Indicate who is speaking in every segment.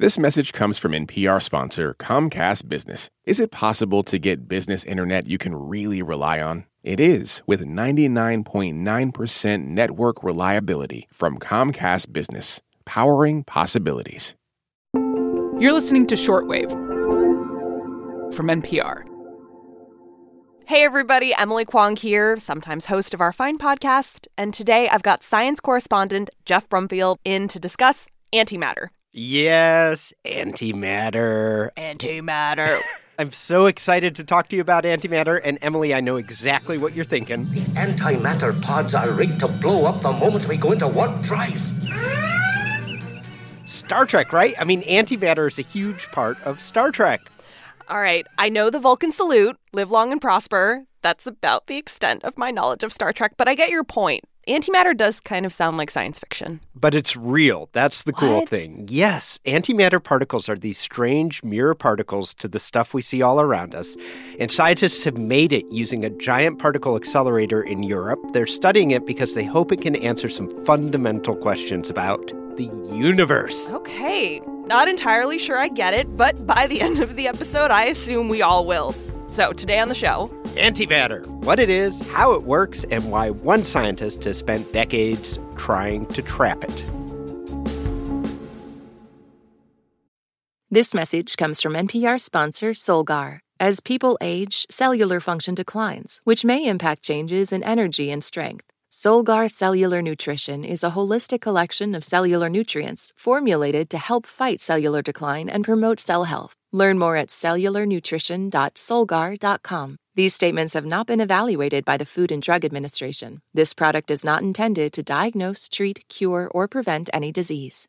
Speaker 1: This message comes from NPR sponsor Comcast Business. Is it possible to get business internet you can really rely on? It is with 99.9% network reliability from Comcast Business, powering possibilities.
Speaker 2: You're listening to Shortwave from NPR.
Speaker 3: Hey, everybody, Emily Kwong here, sometimes host of our fine podcast. And today I've got science correspondent Geoff Brumfiel in to discuss antimatter.
Speaker 4: Yes, antimatter.
Speaker 3: Antimatter.
Speaker 4: I'm so excited to talk to you about antimatter. And Emily, I know exactly what you're thinking.
Speaker 5: The antimatter pods are rigged to blow up the moment we go into warp drive.
Speaker 4: Star Trek, right? I mean, antimatter is a huge part of Star Trek.
Speaker 3: All right, I know the Vulcan salute, live long and prosper. That's about the extent of my knowledge of Star Trek, but I get your point. Antimatter does kind of sound like science fiction.
Speaker 4: But it's real. That's the cool
Speaker 3: What?
Speaker 4: thing. Yes, antimatter particles are these strange mirror particles to the stuff we see all around us. And scientists have made it using a giant particle accelerator in Europe. They're studying it because they hope it can answer some fundamental questions about the universe.
Speaker 3: Okay, not entirely sure I get it, but by the end of the episode, I assume we all will. So, today on the show,
Speaker 4: Antimatter what it is, how it works, and why one scientist has spent decades trying to trap it.
Speaker 6: This message comes from NPR sponsor Solgar. As people age, cellular function declines, which may impact changes in energy and strength. Solgar Cellular Nutrition is a holistic collection of cellular nutrients formulated to help fight cellular decline and promote cell health. Learn more at cellularnutrition.solgar.com. These statements have not been evaluated by the Food and Drug Administration. This product is not intended to diagnose, treat, cure, or prevent any disease.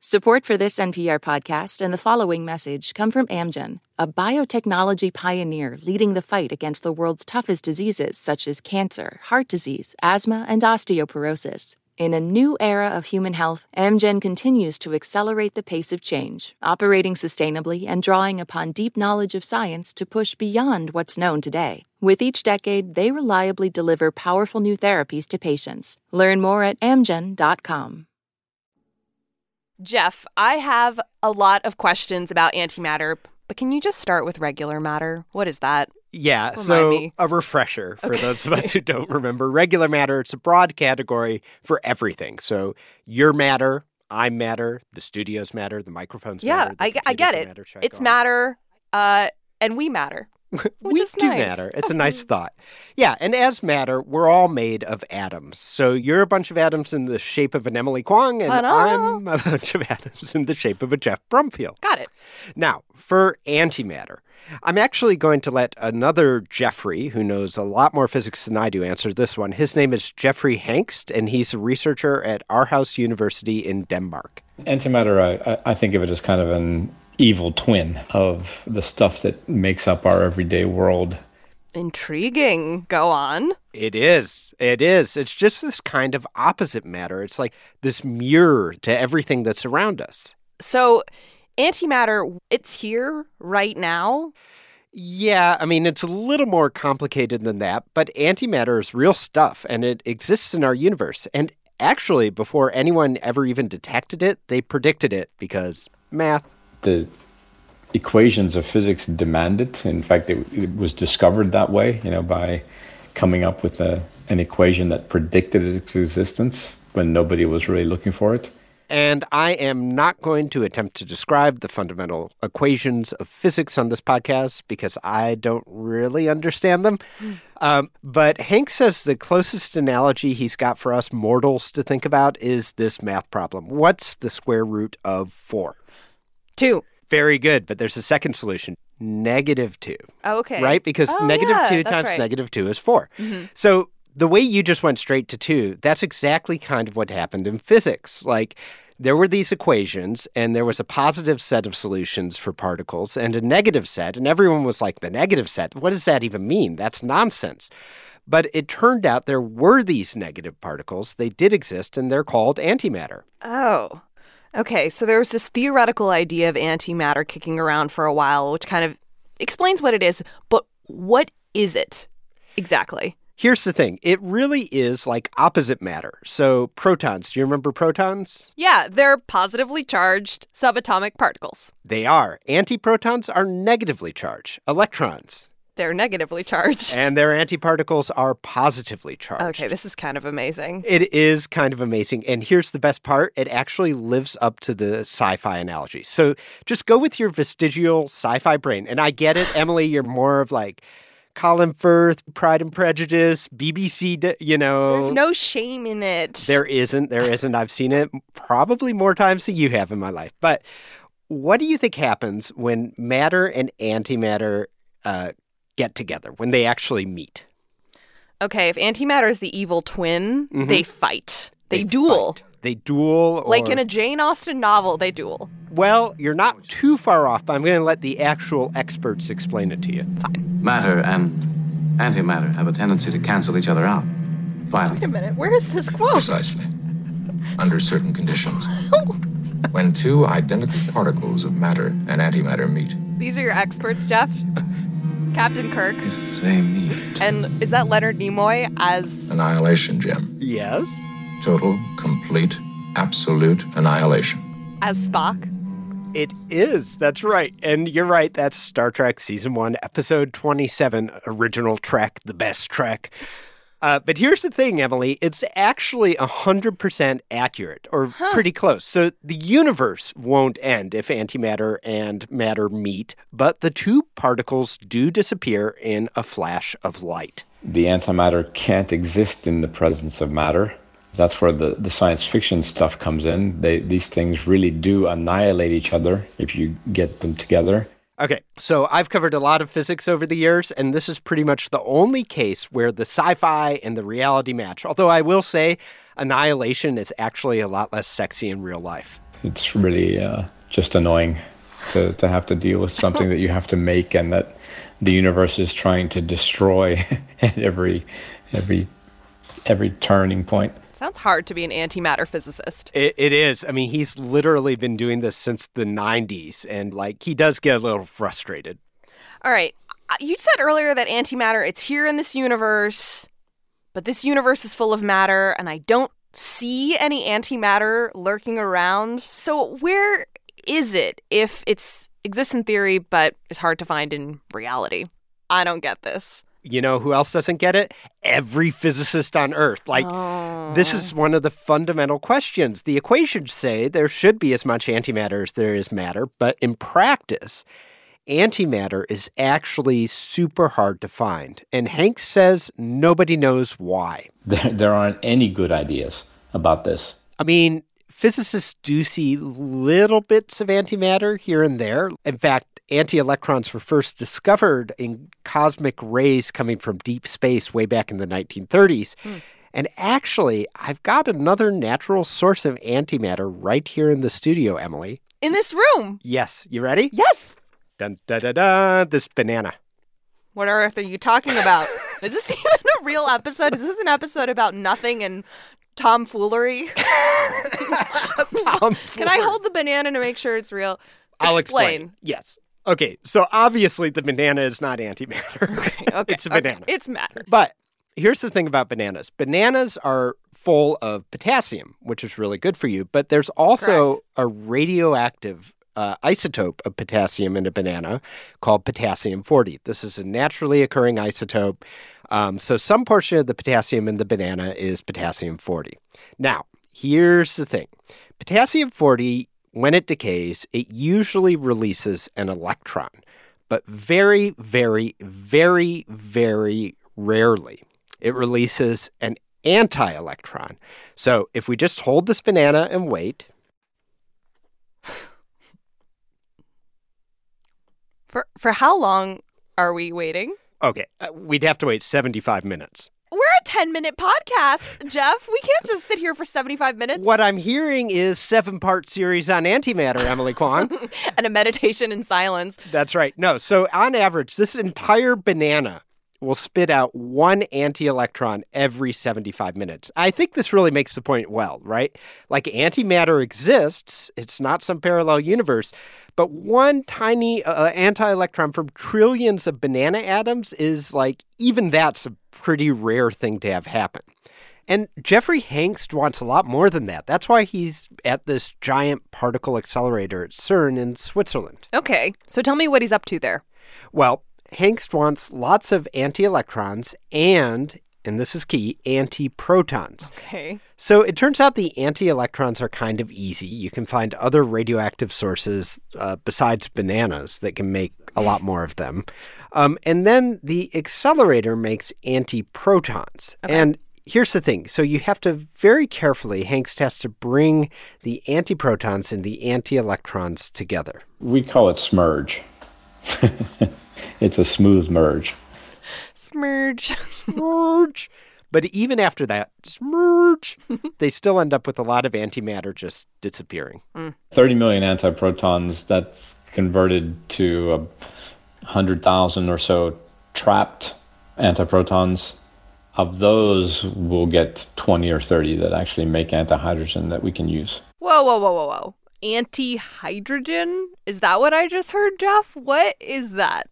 Speaker 6: Support for this NPR podcast and the following message come from Amgen, a biotechnology pioneer leading the fight against the world's toughest diseases such as cancer, heart disease, asthma, and osteoporosis. In a new era of human health, Amgen continues to accelerate the pace of change, operating sustainably and drawing upon deep knowledge of science to push beyond what's known today. With each decade, they reliably deliver powerful new therapies to patients. Learn more at amgen.com.
Speaker 3: Geoff, I have a lot of questions about antimatter, but can you just start with regular matter? What is that?
Speaker 4: Yeah,
Speaker 3: Remind
Speaker 4: so
Speaker 3: me.
Speaker 4: a refresher for those of us who don't remember. Regular matter, it's a broad category for everything. So your matter, I'm matter, the studios matter, the microphones
Speaker 3: yeah,
Speaker 4: matter. the
Speaker 3: I, I get it.
Speaker 4: matter.
Speaker 3: It's
Speaker 4: on?
Speaker 3: matter, uh, and we matter.
Speaker 4: We
Speaker 3: is
Speaker 4: do
Speaker 3: nice.
Speaker 4: matter. It's a nice thought. Yeah, and as matter, we're all made of atoms. So you're a bunch of atoms in the shape of an Emily Kwong, and
Speaker 3: Ta-da.
Speaker 4: I'm a bunch of atoms in the shape of a Geoff Brumfiel.
Speaker 3: Got it.
Speaker 4: Now, for antimatter, I'm actually going to let another Jeffrey, who knows a lot more physics than I do, answer this one. His name is Jeffrey Hangst, and he's a researcher at Aarhus University in Denmark.
Speaker 7: Antimatter, I, I- I think of it as kind of an evil twin of the stuff that makes up our everyday world.
Speaker 3: Intriguing. Go on.
Speaker 4: It is. It is. It's just this kind of opposite matter. It's like this mirror to everything that's around us.
Speaker 3: So, antimatter, it's here right now.
Speaker 4: Yeah, I mean, it's a little more complicated than that, but antimatter is real stuff and it exists in our universe. And actually, before anyone ever even detected it, they predicted it because math.
Speaker 7: The equations of physics demand it. In fact, it, it was discovered that way, you know, by coming up with a, an equation that predicted its existence when nobody was really looking for it.
Speaker 4: And I am not going to attempt to describe the fundamental equations of physics on this podcast because I don't really understand them. Um, but Hangst says the closest analogy he's got for us mortals to think about is this math problem. What's the square root of four?
Speaker 3: Two.
Speaker 4: Very good, but there's a second solution negative two.
Speaker 3: Oh, okay.
Speaker 4: Right? Because
Speaker 3: Oh,
Speaker 4: negative
Speaker 3: yeah,
Speaker 4: two times
Speaker 3: right. Mm-hmm.
Speaker 4: negative two is 4 So the way you just went straight to two, that's exactly kind of what happened in physics. Like there were these equations, and there was a positive set of solutions for particles and a negative set, and everyone was like, the negative set, what does that even mean? That's nonsense. But it turned out there were these negative particles. They did exist, and they're called antimatter.
Speaker 3: Oh. Okay, so there was this theoretical idea of antimatter kicking around for a while, which kind of explains what it is, but what is it exactly?
Speaker 4: Here's the thing it really is like opposite matter. So, protons, do you remember protons?
Speaker 3: Yeah, they're positively charged subatomic particles.
Speaker 4: They are. Antiprotons are negatively charged, electrons.
Speaker 3: They're negatively charged.
Speaker 4: And their antiparticles are positively charged.
Speaker 3: Okay, this is kind of amazing.
Speaker 4: It is kind of amazing. And here's the best part it actually lives up to the sci fi analogy. So just go with your vestigial sci fi brain. And I get it, Emily, you're more of like, Colin Firth, Pride and Prejudice, BBC, you know.
Speaker 3: There's no shame in it.
Speaker 4: There isn't. There isn't. I've seen it probably more times than you have in my life. But what do you think happens when matter and antimatter uh, get together, when they actually meet?
Speaker 3: Okay, if antimatter is the evil twin,
Speaker 4: Mhm.
Speaker 3: they fight. They,
Speaker 4: They
Speaker 3: duel.
Speaker 4: fight. They duel.
Speaker 3: Like in a Jane Austen novel, they duel.
Speaker 4: Well, you're not too far off, but I'm going to let the actual experts explain it to you. Fine.
Speaker 8: Matter and antimatter have a tendency to cancel each other out. Violently.
Speaker 3: Wait a minute, where is this quote?
Speaker 9: Precisely. Under certain conditions. when two identical particles of matter and antimatter meet,
Speaker 3: These are your experts, Geoff. Captain Kirk.
Speaker 8: They meet.
Speaker 3: And is that Leonard Nimoy as
Speaker 9: annihilation, Jim.
Speaker 4: Yes?
Speaker 9: Total, complete, absolute annihilation.
Speaker 3: as Spock?
Speaker 4: It is. That's right. And you're right. That's Star Trek Season 1, Episode 27, Original Trek, the best Trek. Uh, but here's the thing, Emily. It's actually 100% accurate, or pretty close. So the universe won't end if antimatter and matter meet, but the two particles do disappear in a flash of light.
Speaker 7: The antimatter can't exist in the presence of matter. That's where the, the science fiction stuff comes in. They, these things really do annihilate each other if you get them together.
Speaker 4: Okay, so I've covered a lot of physics over the years, and this is pretty much the only case where the sci fi and the reality match. Although I will say, annihilation is actually a lot less sexy in real life.
Speaker 7: It's really uh, just annoying to, to have to deal with something that you have to make and that the universe is trying to destroy at every every every turning point.
Speaker 3: Sounds hard to be an antimatter physicist.
Speaker 4: It, it is. I mean, he's literally been doing this since the 90s, and like he does get a little frustrated.
Speaker 3: All right. uh, You said earlier that antimatter it's here in this universe, but this universe is full of matter and I don't see any antimatter lurking around. So where is it if it's exists in theory but is hard to find in reality? I don't get this.
Speaker 4: You know who else doesn't get it? Every physicist on Earth. Like, this is one of the fundamental questions. The equations say there should be as much antimatter as there is matter, but in practice, antimatter is actually super hard to find. And Hangst says nobody knows why.
Speaker 7: There, there aren't any good ideas about this.
Speaker 4: I mean, physicists do see little bits of antimatter here and there. In fact, anti electrons were first discovered in cosmic rays coming from deep space way back in the 1930s. Hmm. And actually, I've got another natural source of antimatter right here in the studio, Emily.
Speaker 3: In this room.
Speaker 4: Yes, you ready?
Speaker 3: Yes.
Speaker 4: Dun da da da, this banana.
Speaker 3: What on earth are you talking about? is this even a real episode? Is this an episode about nothing and tomfoolery? Tom Can I hold the banana to make sure it's real?
Speaker 4: I'll explain. Yes. Okay, so obviously the banana is not antimatter.
Speaker 3: Okay, okay.
Speaker 4: it's a
Speaker 3: okay.
Speaker 4: banana.
Speaker 3: It's matter.
Speaker 4: But here's the thing about bananas bananas are full of potassium, which is really good for you, but there's also a radioactive uh, isotope of potassium in a banana called potassium 40. This is a naturally occurring isotope. Um, so some portion of the potassium in the banana is potassium 40. Now, here's the thing potassium 40, when it decays, it usually releases an electron, but very, very, very, very rarely it releases an anti electron. So if we just hold this banana and wait,
Speaker 3: For for how long are we waiting?
Speaker 4: okay, uh, we'd have to wait 75 minutes.
Speaker 3: We're a 10 minute podcast, Geoff. We can't just sit here for 75 minutes.
Speaker 4: What I'm hearing is seven part series on antimatter, Emily Kwong.
Speaker 3: and a meditation in silence.
Speaker 4: That's right. No, so on average, this entire banana will spit out one anti electron every 75 minutes. I think this really makes the point well, right? Like antimatter exists, it's not some parallel universe, but one tiny uh, anti electron from trillions of banana atoms is like, even that's a pretty rare thing to have happen. And Jeffrey Hangst wants a lot more than that. That's why he's at this giant particle accelerator at CERN in Switzerland.
Speaker 3: Okay, so tell me what he's up to there.
Speaker 4: Well, Hangst wants lots of anti electrons and, and this is key, anti protons.
Speaker 3: Okay.
Speaker 4: So it turns out the anti electrons are kind of easy. You can find other radioactive sources uh, besides bananas that can make a lot more of them. Um, and then the accelerator makes anti protons. Okay. And here's the thing so you have to very carefully, Hangst has to bring the antiprotons and the anti electrons together.
Speaker 7: We call it smurge. it's a smooth merge.
Speaker 3: Smurge.
Speaker 4: Smurge. But even after that, smurge, they still end up with a lot of antimatter just disappearing.
Speaker 7: Mm. 30 million antiprotons, that's converted to a 100,000 or so trapped antiprotons of those, we'll get 20 or 30 that actually make antihydrogen that we can use.
Speaker 3: Whoa, whoa, whoa, whoa, whoa. Antihydrogen? Is that what I just heard, Geoff? What is that?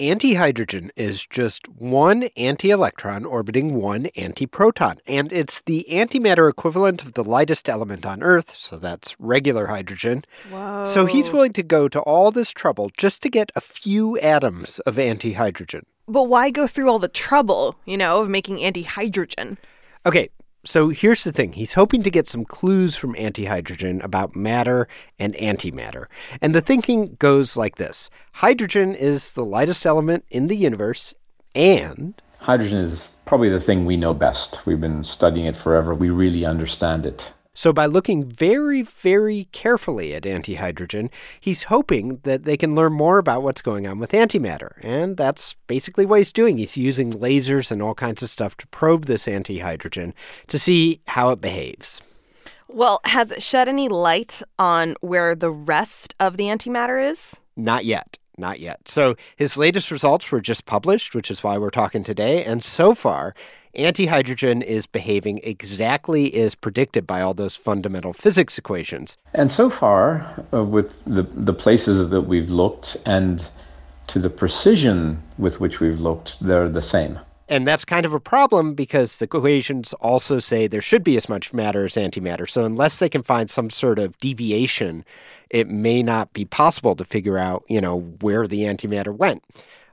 Speaker 4: Antihydrogen is just one anti electron orbiting one antiproton, and it's the antimatter equivalent of the lightest element on Earth, so that's regular hydrogen.
Speaker 3: Whoa.
Speaker 4: So he's willing to go to all this trouble just to get a few atoms of antihydrogen.
Speaker 3: But why go through all the trouble, you know, of making antihydrogen?
Speaker 4: Okay, so here's the thing he's hoping to get some clues from antihydrogen about matter and antimatter. And the thinking goes like this hydrogen is the lightest element in the universe, and.
Speaker 7: Hydrogen is probably the thing we know best. We've been studying it forever. We really understand it.
Speaker 4: So, by looking very, very carefully at antihydrogen, he's hoping that they can learn more about what's going on with antimatter. And that's basically what he's doing. He's using lasers and all kinds of stuff to probe this antihydrogen to see how it behaves.
Speaker 3: Well, has it shed any light on where the rest of the antimatter is?
Speaker 4: Not yet. Not yet. So his latest results were just published, which is why we're talking today. And so far, antihydrogen is behaving exactly as predicted by all those fundamental physics equations.
Speaker 7: And so far, uh, with the, the places that we've looked and to the precision with which we've looked, they're the same.
Speaker 4: And that's kind of a problem because the equations also say there should be as much matter as antimatter. So unless they can find some sort of deviation, it may not be possible to figure out, you know, where the antimatter went.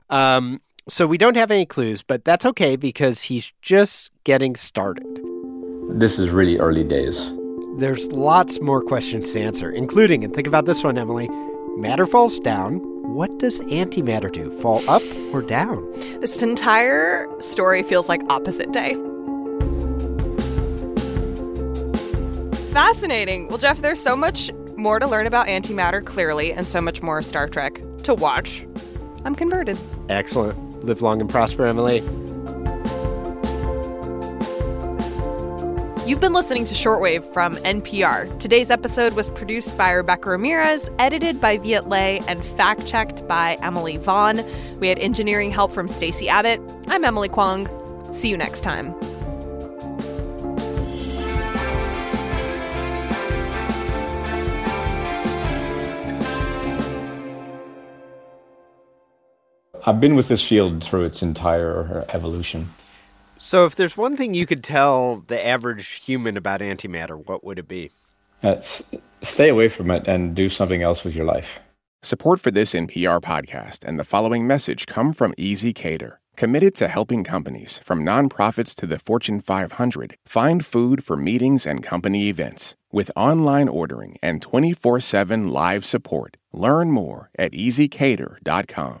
Speaker 4: Um, so we don't have any clues, but that's okay because he's just getting started.
Speaker 7: This is really early days.
Speaker 4: There's lots more questions to answer, including, and think about this one, Emily matter falls down. What does antimatter do? Fall up or down?
Speaker 3: This entire story feels like opposite day. Fascinating. Well, Geoff, there's so much more to learn about antimatter, clearly, and so much more Star Trek to watch. I'm converted.
Speaker 4: Excellent. Live long and prosper, Emily.
Speaker 3: You've been listening to Shortwave from NPR. Today's episode was produced by Rebecca Ramirez, edited by Viet Le, and fact checked by Emily Vaughn. We had engineering help from Stacey Abbott. I'm Emily Kwong. See you next time.
Speaker 7: I've been with this field through its entire evolution.
Speaker 4: So, if there's one thing you could tell the average human about antimatter, what would it be?
Speaker 7: Uh, stay away from it and do something else with your life.
Speaker 1: Support for this NPR podcast and the following message come from ezCater, committed to helping companies, from nonprofits to the Fortune 500, find food for meetings and company events. With online ordering and 24 7 live support, learn more at ezcater.com.